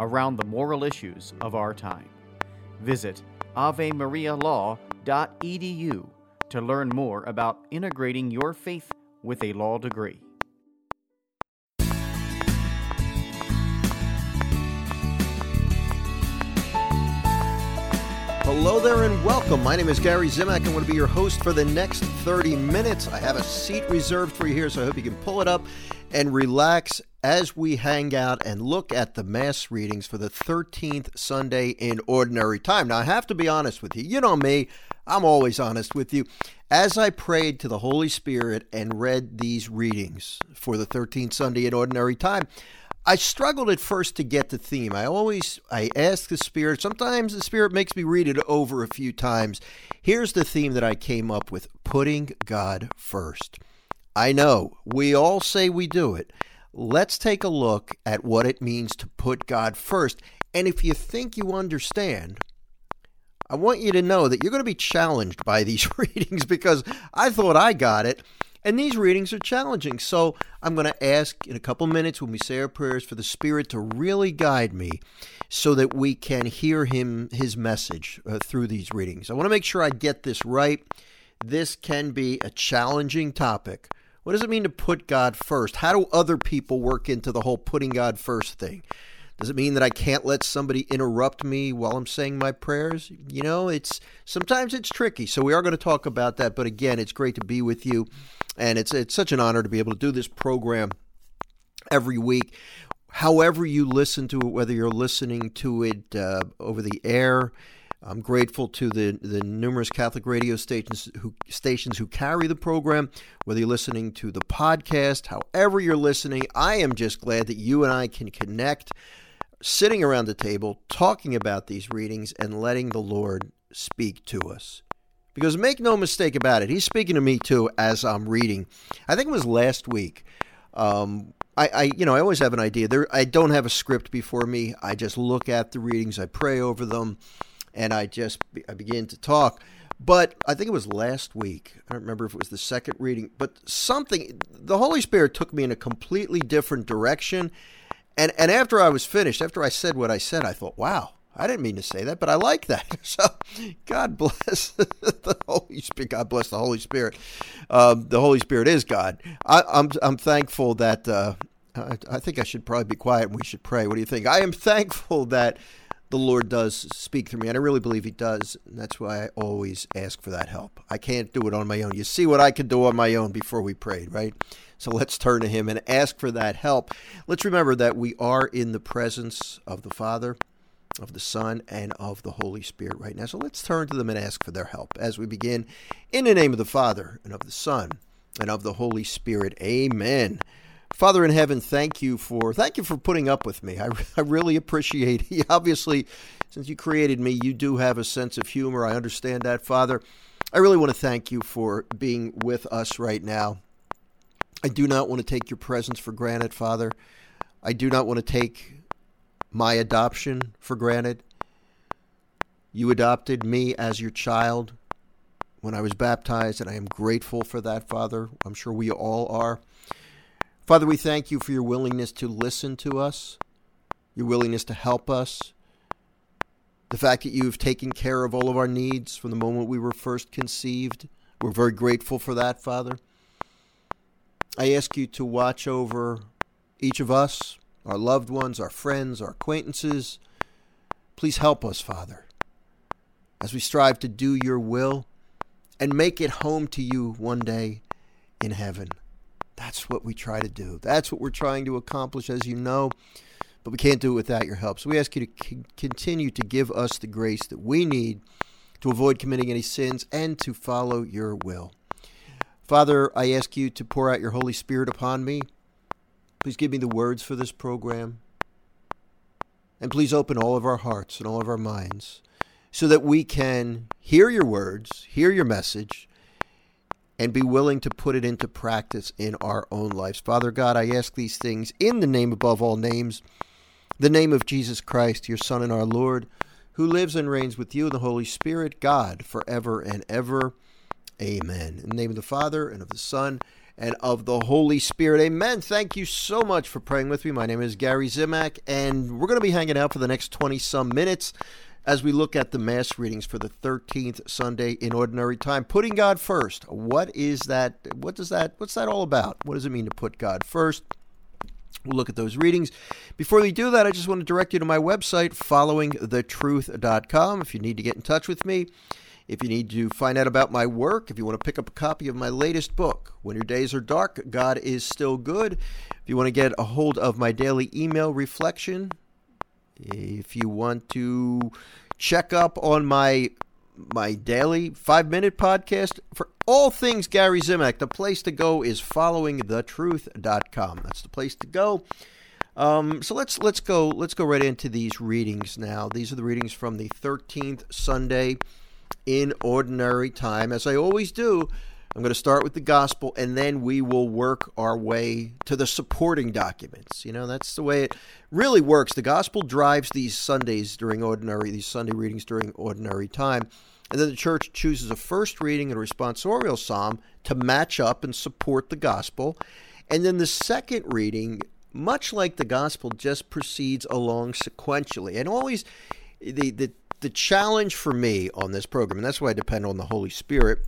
around the moral issues of our time. Visit avemarialaw.edu to learn more about integrating your faith with a law degree. Hello there and welcome. My name is Gary Zimak. I'm going to be your host for the next 30 minutes. I have a seat reserved for you here, so I hope you can pull it up and relax as we hang out and look at the Mass readings for the 13th Sunday in Ordinary Time. Now, I have to be honest with you. You know me, I'm always honest with you. As I prayed to the Holy Spirit and read these readings for the 13th Sunday in Ordinary Time, I struggled at first to get the theme. I always I ask the spirit. Sometimes the spirit makes me read it over a few times. Here's the theme that I came up with: putting God first. I know we all say we do it. Let's take a look at what it means to put God first. And if you think you understand, I want you to know that you're going to be challenged by these readings because I thought I got it. And these readings are challenging. So I'm going to ask in a couple minutes when we say our prayers for the Spirit to really guide me so that we can hear him his message uh, through these readings. I want to make sure I get this right. This can be a challenging topic. What does it mean to put God first? How do other people work into the whole putting God first thing? Does it mean that I can't let somebody interrupt me while I'm saying my prayers? You know, it's sometimes it's tricky. So we are going to talk about that, but again, it's great to be with you and it's it's such an honor to be able to do this program every week. However you listen to it, whether you're listening to it uh, over the air, I'm grateful to the, the numerous Catholic radio stations who stations who carry the program. Whether you're listening to the podcast, however you're listening, I am just glad that you and I can connect sitting around the table talking about these readings and letting the Lord speak to us. Because make no mistake about it, he's speaking to me too as I'm reading. I think it was last week. Um, I, I, you know, I always have an idea. There, I don't have a script before me. I just look at the readings, I pray over them, and I just I began to talk. But I think it was last week. I don't remember if it was the second reading, but something. The Holy Spirit took me in a completely different direction, and and after I was finished, after I said what I said, I thought, wow, I didn't mean to say that, but I like that. So, God bless the Holy Spirit. God bless the Holy Spirit. Um, the Holy Spirit is God. I, am I'm, I'm thankful that. Uh, I, I, think I should probably be quiet and we should pray. What do you think? I am thankful that the Lord does speak through me, and I really believe He does. And that's why I always ask for that help. I can't do it on my own. You see what I could do on my own before we prayed, right? So let's turn to Him and ask for that help. Let's remember that we are in the presence of the Father of the Son, and of the Holy Spirit right now. So let's turn to them and ask for their help as we begin in the name of the Father, and of the Son, and of the Holy Spirit. Amen. Father in heaven, thank you for thank you for putting up with me. I, I really appreciate it. Obviously, since you created me, you do have a sense of humor. I understand that, Father. I really want to thank you for being with us right now. I do not want to take your presence for granted, Father. I do not want to take my adoption for granted. You adopted me as your child when I was baptized, and I am grateful for that, Father. I'm sure we all are. Father, we thank you for your willingness to listen to us, your willingness to help us, the fact that you've taken care of all of our needs from the moment we were first conceived. We're very grateful for that, Father. I ask you to watch over each of us, our loved ones, our friends, our acquaintances. Please help us, Father. as we strive to do your will and make it home to you one day in heaven. That's what we try to do. That's what we're trying to accomplish, as you know, but we can't do it without your help. So we ask you to c- continue to give us the grace that we need to avoid committing any sins and to follow your will. Father, I ask you to pour out your Holy Spirit upon me. Please give me the words for this program. And please open all of our hearts and all of our minds so that we can hear your words, hear your message, and be willing to put it into practice in our own lives. Father God, I ask these things in the name above all names, the name of Jesus Christ, your Son and our Lord, who lives and reigns with you in the Holy Spirit, God, forever and ever. Amen. In the name of the Father, and of the Son, and of the Holy Spirit. Amen. Thank you so much for praying with me. My name is Gary Zimak, and we're going to be hanging out for the next 20 some minutes as we look at the Mass readings for the 13th Sunday in Ordinary Time. Putting God first. What is that? What does that, what's that all about? What does it mean to put God first? We'll look at those readings. Before we do that, I just want to direct you to my website, followingthetruth.com. If you need to get in touch with me, if you need to find out about my work, if you want to pick up a copy of my latest book, When Your Days Are Dark, God is Still Good. If you want to get a hold of my daily email reflection, if you want to check up on my my daily five minute podcast for all things Gary Zimak, the place to go is followingthetruth.com. That's the place to go. Um, so let's let's go let's go right into these readings now. These are the readings from the 13th Sunday in ordinary time. As I always do, I'm going to start with the gospel and then we will work our way to the supporting documents. You know, that's the way it really works. The gospel drives these Sundays during ordinary, these Sunday readings during ordinary time. And then the church chooses a first reading and a responsorial psalm to match up and support the gospel. And then the second reading, much like the gospel, just proceeds along sequentially. And always, the, the, the challenge for me on this program, and that's why I depend on the Holy Spirit,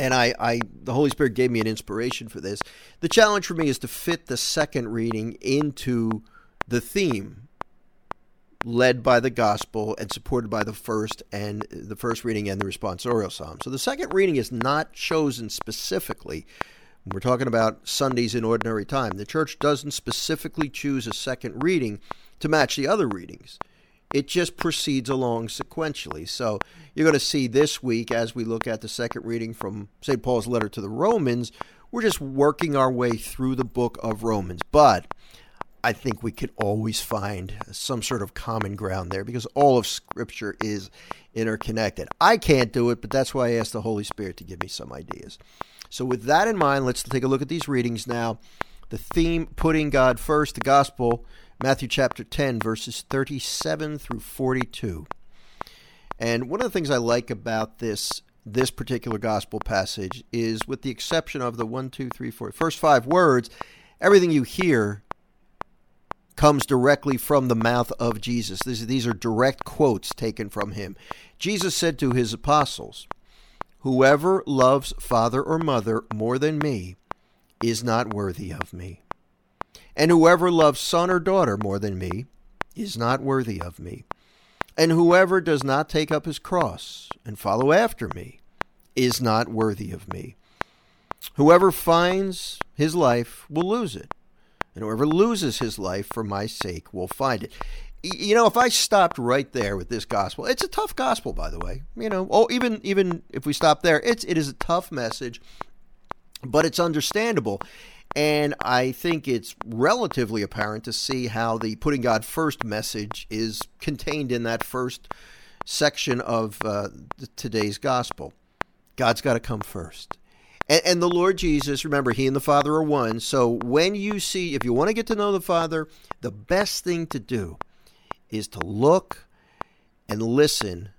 and I, I the Holy Spirit gave me an inspiration for this. The challenge for me is to fit the second reading into the theme led by the gospel and supported by the first and the first reading and the responsorial psalm. So the second reading is not chosen specifically. We're talking about Sundays in ordinary time. The church doesn't specifically choose a second reading to match the other readings it just proceeds along sequentially. So you're going to see this week, as we look at the second reading from St. Paul's letter to the Romans, we're just working our way through the book of Romans. But I think we could always find some sort of common ground there because all of Scripture is interconnected. I can't do it, but that's why I asked the Holy Spirit to give me some ideas. So, with that in mind, let's take a look at these readings now. The theme, putting God first, the gospel Matthew chapter 10, verses 37 through 42. And one of the things I like about this this particular gospel passage is, with the exception of the one, two, three, four, first five words, everything you hear comes directly from the mouth of Jesus. These, these are direct quotes taken from him. Jesus said to his apostles, Whoever loves father or mother more than me is not worthy of me. And whoever loves son or daughter more than me is not worthy of me. And whoever does not take up his cross and follow after me is not worthy of me. Whoever finds his life will lose it, and whoever loses his life for my sake will find it. You know, if I stopped right there with this gospel, it's a tough gospel, by the way. You know, oh, even even if we stop there, it's it is a tough message, but it's understandable. And I think it's relatively apparent to see how the putting God first message is contained in that first section of uh, today's gospel. God's got to come first. And, and the Lord Jesus, remember, He and the Father are one. So when you see, if you want to get to know the Father, the best thing to do is to look and listen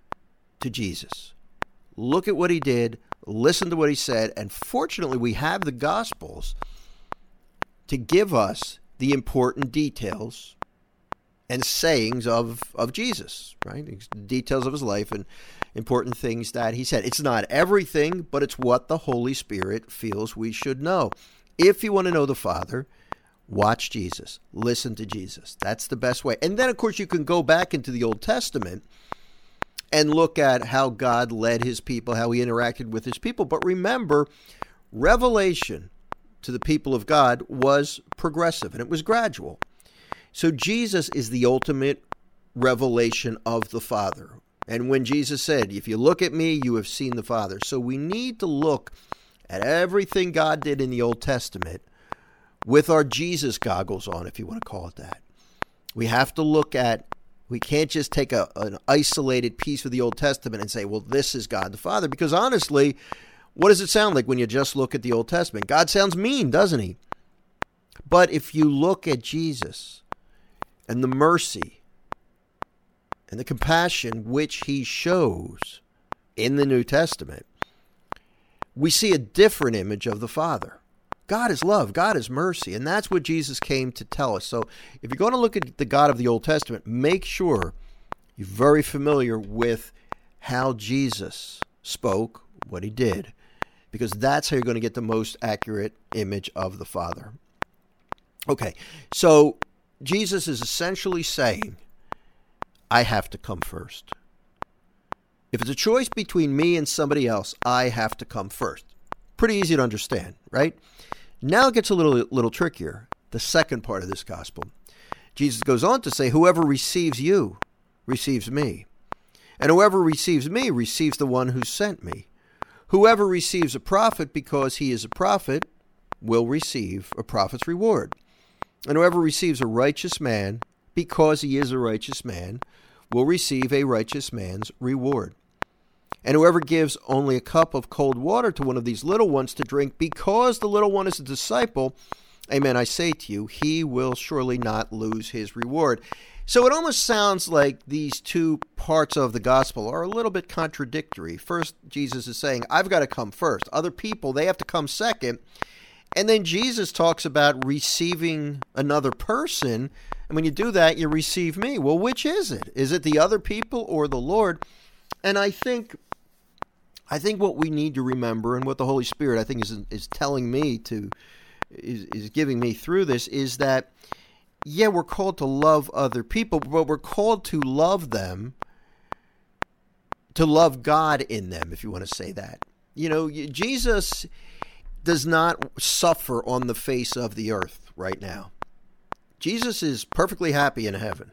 to Jesus. Look at what He did, listen to what He said, and fortunately, we have the Gospels to give us the important details and sayings of, of Jesus, right? Details of his life and important things that he said. It's not everything, but it's what the Holy Spirit feels we should know. If you want to know the Father, watch Jesus, listen to Jesus. That's the best way. And then, of course, you can go back into the Old Testament and look at how God led his people, how he interacted with his people. But remember, revelation to the people of God was progressive and it was gradual. So Jesus is the ultimate revelation of the Father. And when Jesus said, If you look at me, you have seen the Father. So we need to look at everything God did in the Old Testament with our Jesus goggles on, if you want to call it that. We have to look at, we can't just take a, an isolated piece of the Old Testament and say, well, this is God the Father. Because honestly, what does it sound like when you just look at the Old Testament? God sounds mean, doesn't he? But if you look at Jesus and the mercy and the compassion which he shows in the New Testament, we see a different image of the Father. God is love, God is mercy, and that's what Jesus came to tell us. So if you're going to look at the God of the Old Testament, make sure you're very familiar with how Jesus spoke, what he did, because that's how you're going to get the most accurate image of the Father. Okay, so Jesus is essentially saying, I have to come first. If it's a choice between me and somebody else, I have to come first. Pretty easy to understand, right? Now it gets a little little trickier. The second part of this gospel. Jesus goes on to say, Whoever receives you receives me. And whoever receives me receives the one who sent me. Whoever receives a prophet because he is a prophet will receive a prophet's reward. And whoever receives a righteous man because he is a righteous man will receive a righteous man's reward. And whoever gives only a cup of cold water to one of these little ones to drink, because the little one is a disciple, amen, I say to you, he will surely not lose his reward. So it almost sounds like these two parts of the gospel are a little bit contradictory. First, Jesus is saying, I've got to come first. Other people, they have to come second. And then Jesus talks about receiving another person. And when you do that, you receive me. Well, which is it? Is it the other people or the Lord? And I think I think what we need to remember, and what the Holy Spirit I think is is telling me to is, is giving me through this, is that yeah, we're called to love other people, but we're called to love them, to love God in them, if you want to say that. You know, Jesus does not suffer on the face of the earth right now. Jesus is perfectly happy in heaven.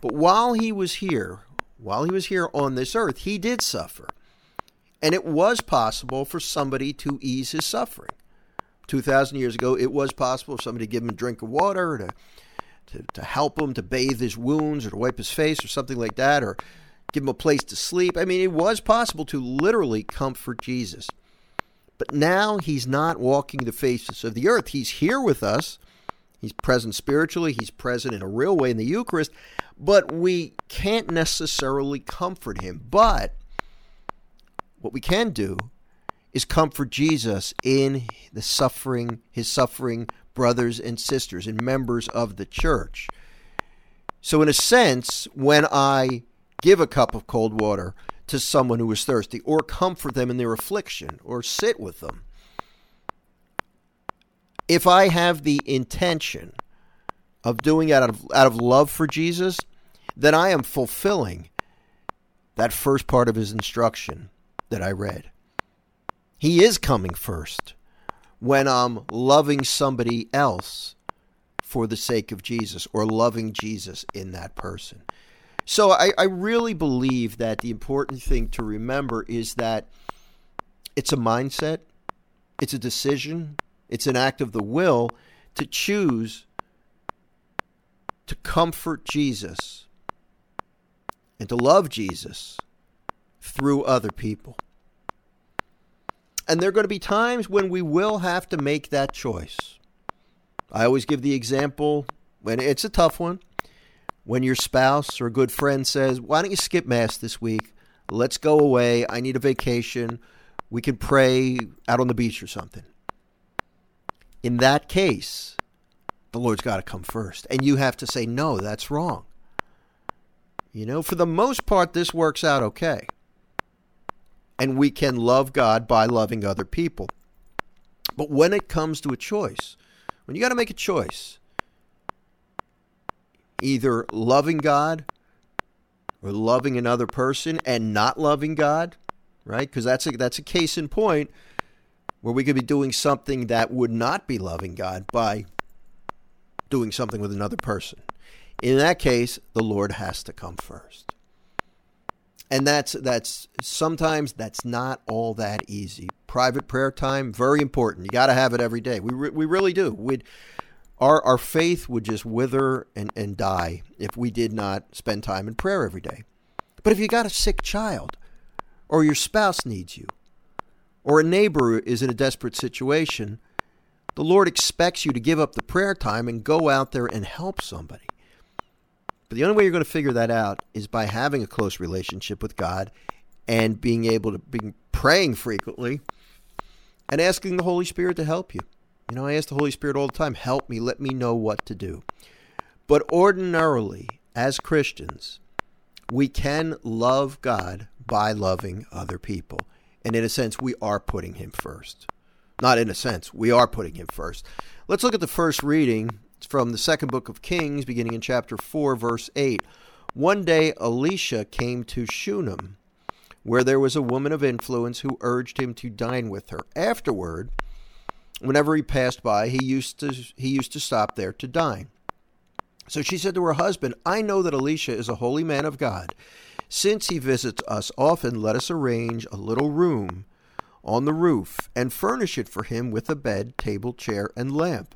But while he was here, while he was here on this earth, he did suffer. And it was possible for somebody to ease his suffering. 2,000 years ago, it was possible for somebody to give him a drink of water, to, to, to help him to bathe his wounds, or to wipe his face, or something like that, or give him a place to sleep. I mean, it was possible to literally comfort Jesus. But now he's not walking the faces of the earth. He's here with us. He's present spiritually, he's present in a real way in the Eucharist, but we can't necessarily comfort him. But what we can do is comfort Jesus in the suffering, his suffering brothers and sisters and members of the church. So, in a sense, when I give a cup of cold water to someone who is thirsty, or comfort them in their affliction, or sit with them, if I have the intention of doing it out of, out of love for Jesus, then I am fulfilling that first part of his instruction that I read. He is coming first when I'm loving somebody else for the sake of Jesus or loving Jesus in that person. So I, I really believe that the important thing to remember is that it's a mindset, it's a decision, it's an act of the will to choose to comfort Jesus and to love Jesus through other people. And there are going to be times when we will have to make that choice. I always give the example when it's a tough one. When your spouse or a good friend says, Why don't you skip Mass this week? Let's go away. I need a vacation. We can pray out on the beach or something. In that case, the Lord's got to come first. And you have to say, No, that's wrong. You know, for the most part, this works out okay and we can love God by loving other people. But when it comes to a choice, when you got to make a choice, either loving God or loving another person and not loving God, right? Because that's a, that's a case in point where we could be doing something that would not be loving God by doing something with another person. In that case, the Lord has to come first. And that's that's sometimes that's not all that easy. Private prayer time very important. You got to have it every day. We re- we really do. We our our faith would just wither and, and die if we did not spend time in prayer every day. But if you got a sick child, or your spouse needs you, or a neighbor is in a desperate situation, the Lord expects you to give up the prayer time and go out there and help somebody. But the only way you're going to figure that out is by having a close relationship with God and being able to be praying frequently and asking the Holy Spirit to help you. You know, I ask the Holy Spirit all the time, help me, let me know what to do. But ordinarily, as Christians, we can love God by loving other people. And in a sense, we are putting Him first. Not in a sense, we are putting Him first. Let's look at the first reading it's from the second book of Kings, beginning in chapter 4, verse 8. One day Elisha came to Shunem, where there was a woman of influence who urged him to dine with her. Afterward, whenever he passed by, he used to he used to stop there to dine. So she said to her husband, I know that Elisha is a holy man of God. Since he visits us often, let us arrange a little room on the roof and furnish it for him with a bed, table, chair, and lamp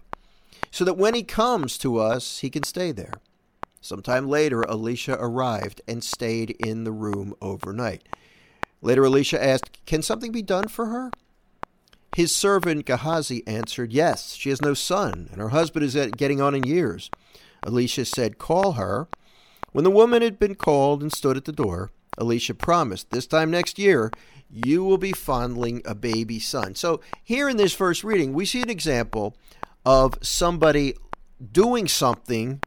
so that when he comes to us, he can stay there. Sometime later, Elisha arrived and stayed in the room overnight. Later, Elisha asked, Can something be done for her? His servant Gehazi answered, Yes, she has no son, and her husband is getting on in years. Elisha said, Call her. When the woman had been called and stood at the door, Elisha promised, This time next year, you will be fondling a baby son. So, here in this first reading, we see an example of somebody doing something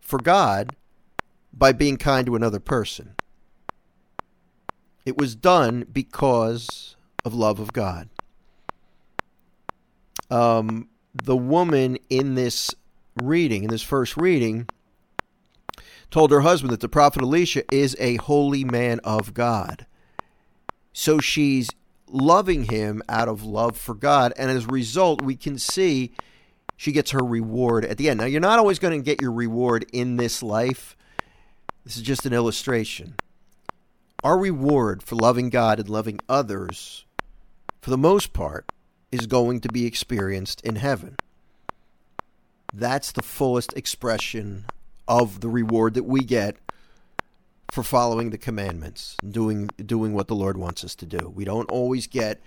for God by being kind to another person. It was done because of love of God. Um, the woman in this reading, in this first reading, told her husband that the prophet Elisha is a holy man of God. So she's loving him out of love for God. And as a result, we can see she gets her reward at the end. Now, you're not always going to get your reward in this life. This is just an illustration. Our reward for loving God and loving others, for the most part, is going to be experienced in heaven. That's the fullest expression of the reward that we get for following the commandments, doing doing what the Lord wants us to do. We don't always get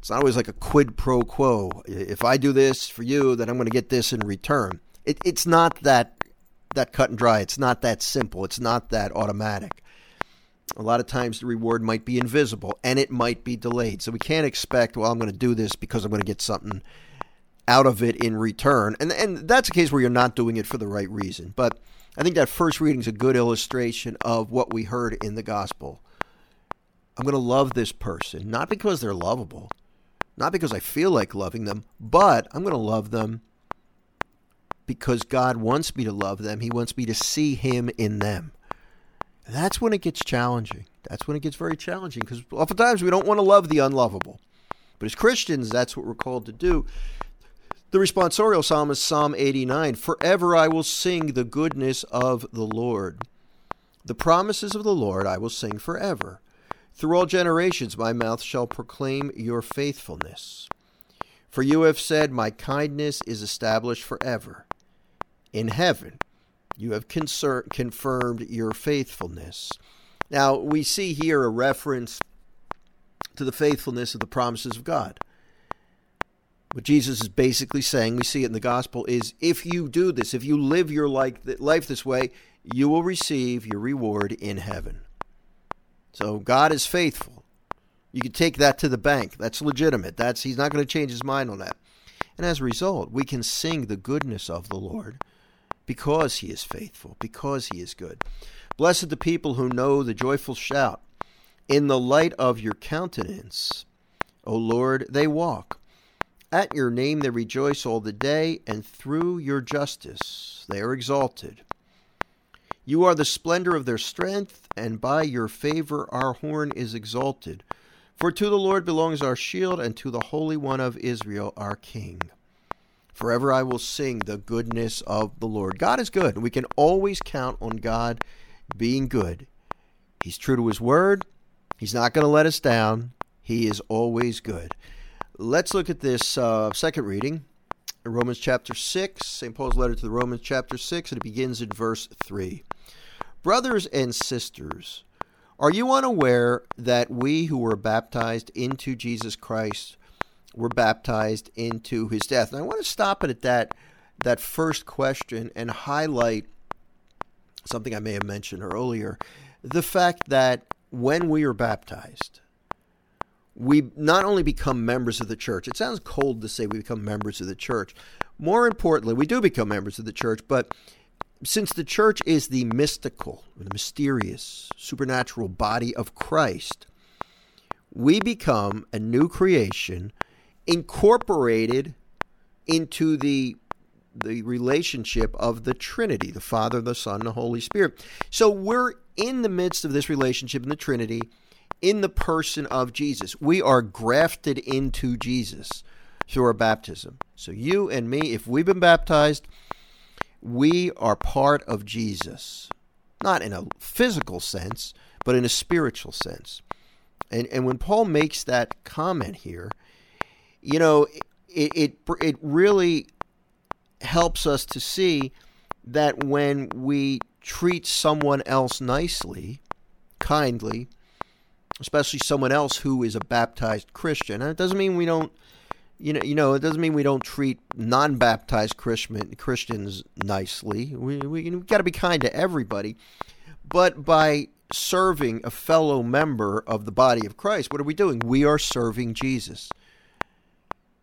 it's not always like a quid pro quo. If I do this for you, then I'm going to get this in return. It, it's not that that cut and dry. It's not that simple. It's not that automatic. A lot of times the reward might be invisible and it might be delayed. So we can't expect, well, I'm going to do this because I'm going to get something out of it in return. And and that's a case where you're not doing it for the right reason. But I think that first reading is a good illustration of what we heard in the gospel. I'm going to love this person, not because they're lovable, not because I feel like loving them, but I'm going to love them because God wants me to love them. He wants me to see Him in them. And that's when it gets challenging. That's when it gets very challenging because oftentimes we don't want to love the unlovable. But as Christians, that's what we're called to do. The responsorial psalm is Psalm 89 Forever I will sing the goodness of the Lord. The promises of the Lord I will sing forever. Through all generations my mouth shall proclaim your faithfulness. For you have said, My kindness is established forever. In heaven you have confirmed your faithfulness. Now, we see here a reference to the faithfulness of the promises of God. What Jesus is basically saying, we see it in the gospel, is if you do this, if you live your life this way, you will receive your reward in heaven. So God is faithful. You can take that to the bank. That's legitimate. That's he's not going to change his mind on that. And as a result, we can sing the goodness of the Lord because he is faithful, because he is good. Blessed the people who know the joyful shout. In the light of your countenance, O Lord, they walk. At your name they rejoice all the day, and through your justice they are exalted. You are the splendor of their strength, and by your favor our horn is exalted. For to the Lord belongs our shield, and to the Holy One of Israel our King. Forever I will sing the goodness of the Lord. God is good. We can always count on God being good. He's true to his word. He's not going to let us down. He is always good. Let's look at this uh, second reading. Romans chapter 6, St. Paul's letter to the Romans chapter 6, and it begins in verse 3. Brothers and sisters, are you unaware that we who were baptized into Jesus Christ were baptized into his death? And I want to stop it at that, that first question and highlight something I may have mentioned earlier the fact that when we are baptized, we not only become members of the church, it sounds cold to say we become members of the church. More importantly, we do become members of the church, but since the church is the mystical, the mysterious, supernatural body of Christ, we become a new creation incorporated into the the relationship of the Trinity, the Father, the Son, the Holy Spirit. So we're in the midst of this relationship in the Trinity in the person of Jesus. We are grafted into Jesus through our baptism. So you and me, if we've been baptized, we are part of Jesus. Not in a physical sense, but in a spiritual sense. And and when Paul makes that comment here, you know, it it, it really helps us to see that when we treat someone else nicely, kindly, especially someone else who is a baptized Christian. And it doesn't mean we don't, you know, you know, it doesn't mean we don't treat non-baptized Christian Christians nicely. We we, we got to be kind to everybody, but by serving a fellow member of the body of Christ, what are we doing? We are serving Jesus.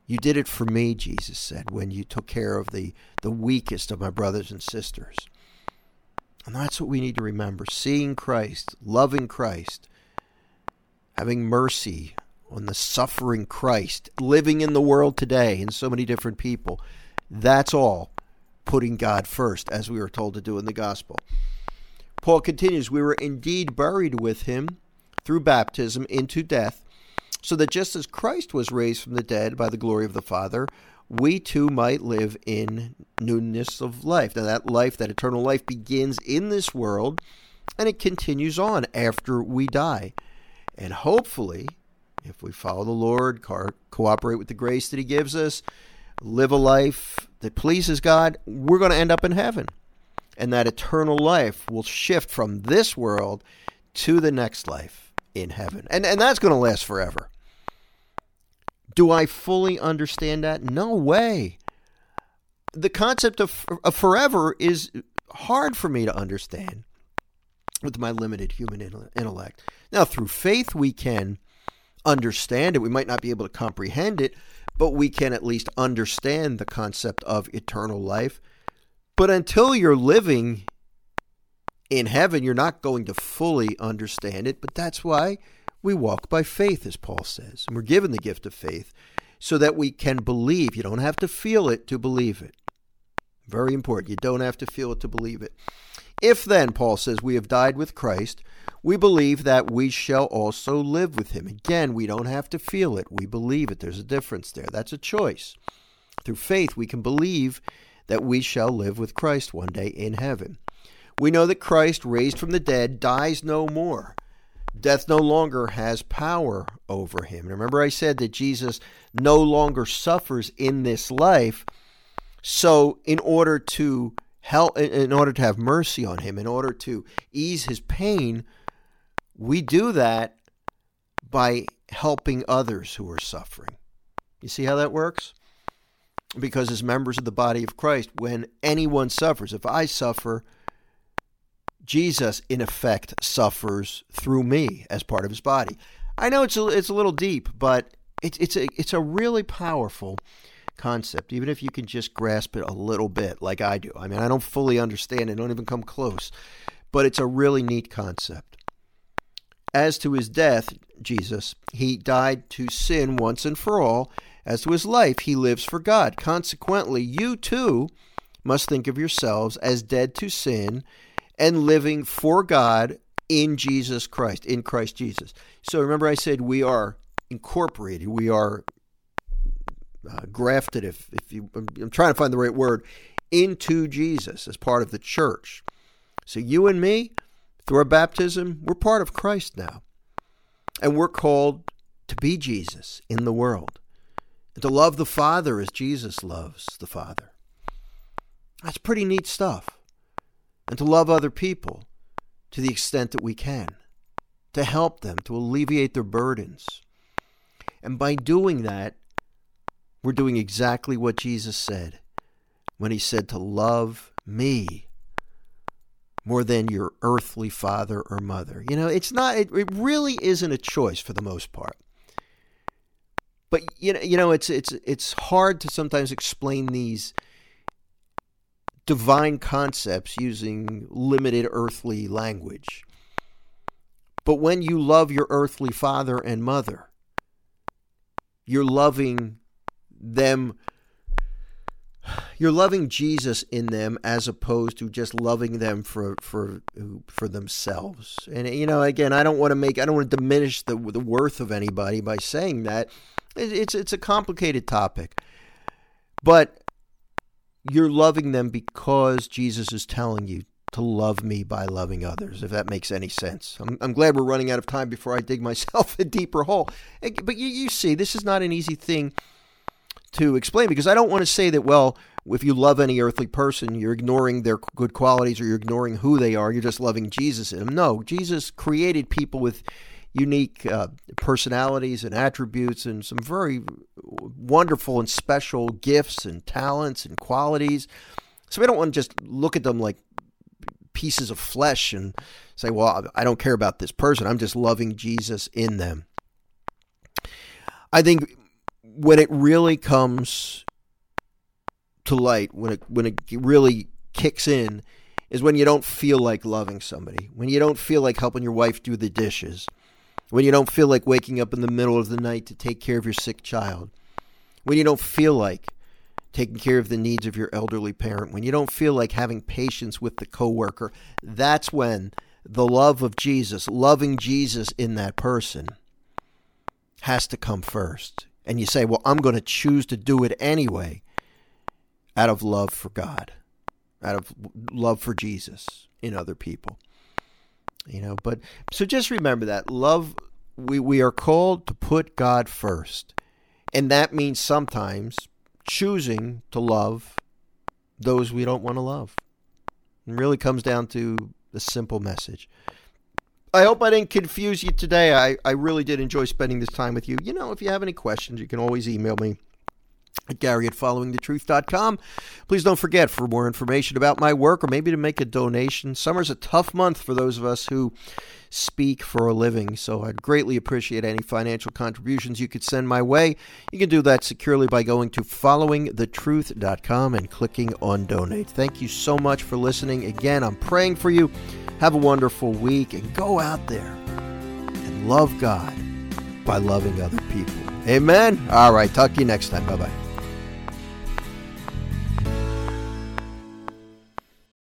You did it for me, Jesus said, when you took care of the, the weakest of my brothers and sisters. And that's what we need to remember seeing Christ, loving Christ, having mercy on the suffering Christ, living in the world today in so many different people. That's all putting God first, as we were told to do in the gospel. Paul continues, We were indeed buried with him through baptism into death, so that just as Christ was raised from the dead by the glory of the Father, we too might live in newness of life. Now, that life, that eternal life, begins in this world and it continues on after we die. And hopefully, if we follow the Lord, co- cooperate with the grace that He gives us, live a life that pleases God, we're going to end up in heaven. And that eternal life will shift from this world to the next life in heaven. And, and that's going to last forever. Do I fully understand that? No way. The concept of, of forever is hard for me to understand with my limited human intellect. Now, through faith, we can understand it. We might not be able to comprehend it, but we can at least understand the concept of eternal life. But until you're living in heaven, you're not going to fully understand it. But that's why we walk by faith, as Paul says. And we're given the gift of faith so that we can believe. You don't have to feel it to believe it. Very important. You don't have to feel it to believe it. If then, Paul says, we have died with Christ, we believe that we shall also live with him. Again, we don't have to feel it. We believe it. There's a difference there. That's a choice. Through faith, we can believe that we shall live with Christ one day in heaven. We know that Christ, raised from the dead, dies no more. Death no longer has power over him. And remember, I said that Jesus no longer suffers in this life. So, in order to help in order to have mercy on him, in order to ease his pain, we do that by helping others who are suffering. You see how that works? Because as members of the body of Christ, when anyone suffers, if I suffer, Jesus in effect suffers through me as part of his body. I know it's a, it's a little deep, but it's it's a it's a really powerful concept, even if you can just grasp it a little bit, like I do. I mean, I don't fully understand it, don't even come close, but it's a really neat concept. As to his death, Jesus, he died to sin once and for all. As to his life, he lives for God. Consequently, you too must think of yourselves as dead to sin and living for God in Jesus Christ, in Christ Jesus. So remember, I said we are incorporated, we are uh, grafted, if, if you, I'm trying to find the right word, into Jesus as part of the church. So you and me, through our baptism, we're part of Christ now. And we're called to be Jesus in the world and to love the Father as Jesus loves the Father. That's pretty neat stuff. And to love other people to the extent that we can, to help them, to alleviate their burdens. And by doing that, we're doing exactly what Jesus said when he said to love me more than your earthly father or mother. You know, it's not it, it really isn't a choice for the most part. But you know, you know it's it's it's hard to sometimes explain these divine concepts using limited earthly language. But when you love your earthly father and mother, you're loving them you're loving Jesus in them as opposed to just loving them for for for themselves. And you know, again, I don't want to make I don't want to diminish the the worth of anybody by saying that. It's it's a complicated topic. But you're loving them because Jesus is telling you to love me by loving others, if that makes any sense. I'm, I'm glad we're running out of time before I dig myself a deeper hole. But you, you see, this is not an easy thing to explain because I don't want to say that, well, if you love any earthly person, you're ignoring their good qualities or you're ignoring who they are. You're just loving Jesus in them. No, Jesus created people with unique uh, personalities and attributes and some very wonderful and special gifts and talents and qualities. So we don't want to just look at them like pieces of flesh and say, well, I don't care about this person. I'm just loving Jesus in them. I think when it really comes to light, when it when it really kicks in, is when you don't feel like loving somebody, when you don't feel like helping your wife do the dishes, when you don't feel like waking up in the middle of the night to take care of your sick child, when you don't feel like taking care of the needs of your elderly parent, when you don't feel like having patience with the coworker, that's when the love of Jesus, loving Jesus in that person, has to come first. And you say, well, I'm going to choose to do it anyway out of love for God, out of love for Jesus in other people you know? But so just remember that love we we are called to put God first and that means sometimes choosing to love those we don't want to love. It really comes down to the simple message I hope I didn't confuse you today. I, I really did enjoy spending this time with you. You know, if you have any questions, you can always email me at Gary at followingthetruth.com. Please don't forget for more information about my work or maybe to make a donation. Summer's a tough month for those of us who speak for a living, so I'd greatly appreciate any financial contributions you could send my way. You can do that securely by going to followingthetruth.com and clicking on donate. Thank you so much for listening. Again, I'm praying for you. Have a wonderful week and go out there and love God by loving other people. Amen. All right. Talk to you next time. Bye bye.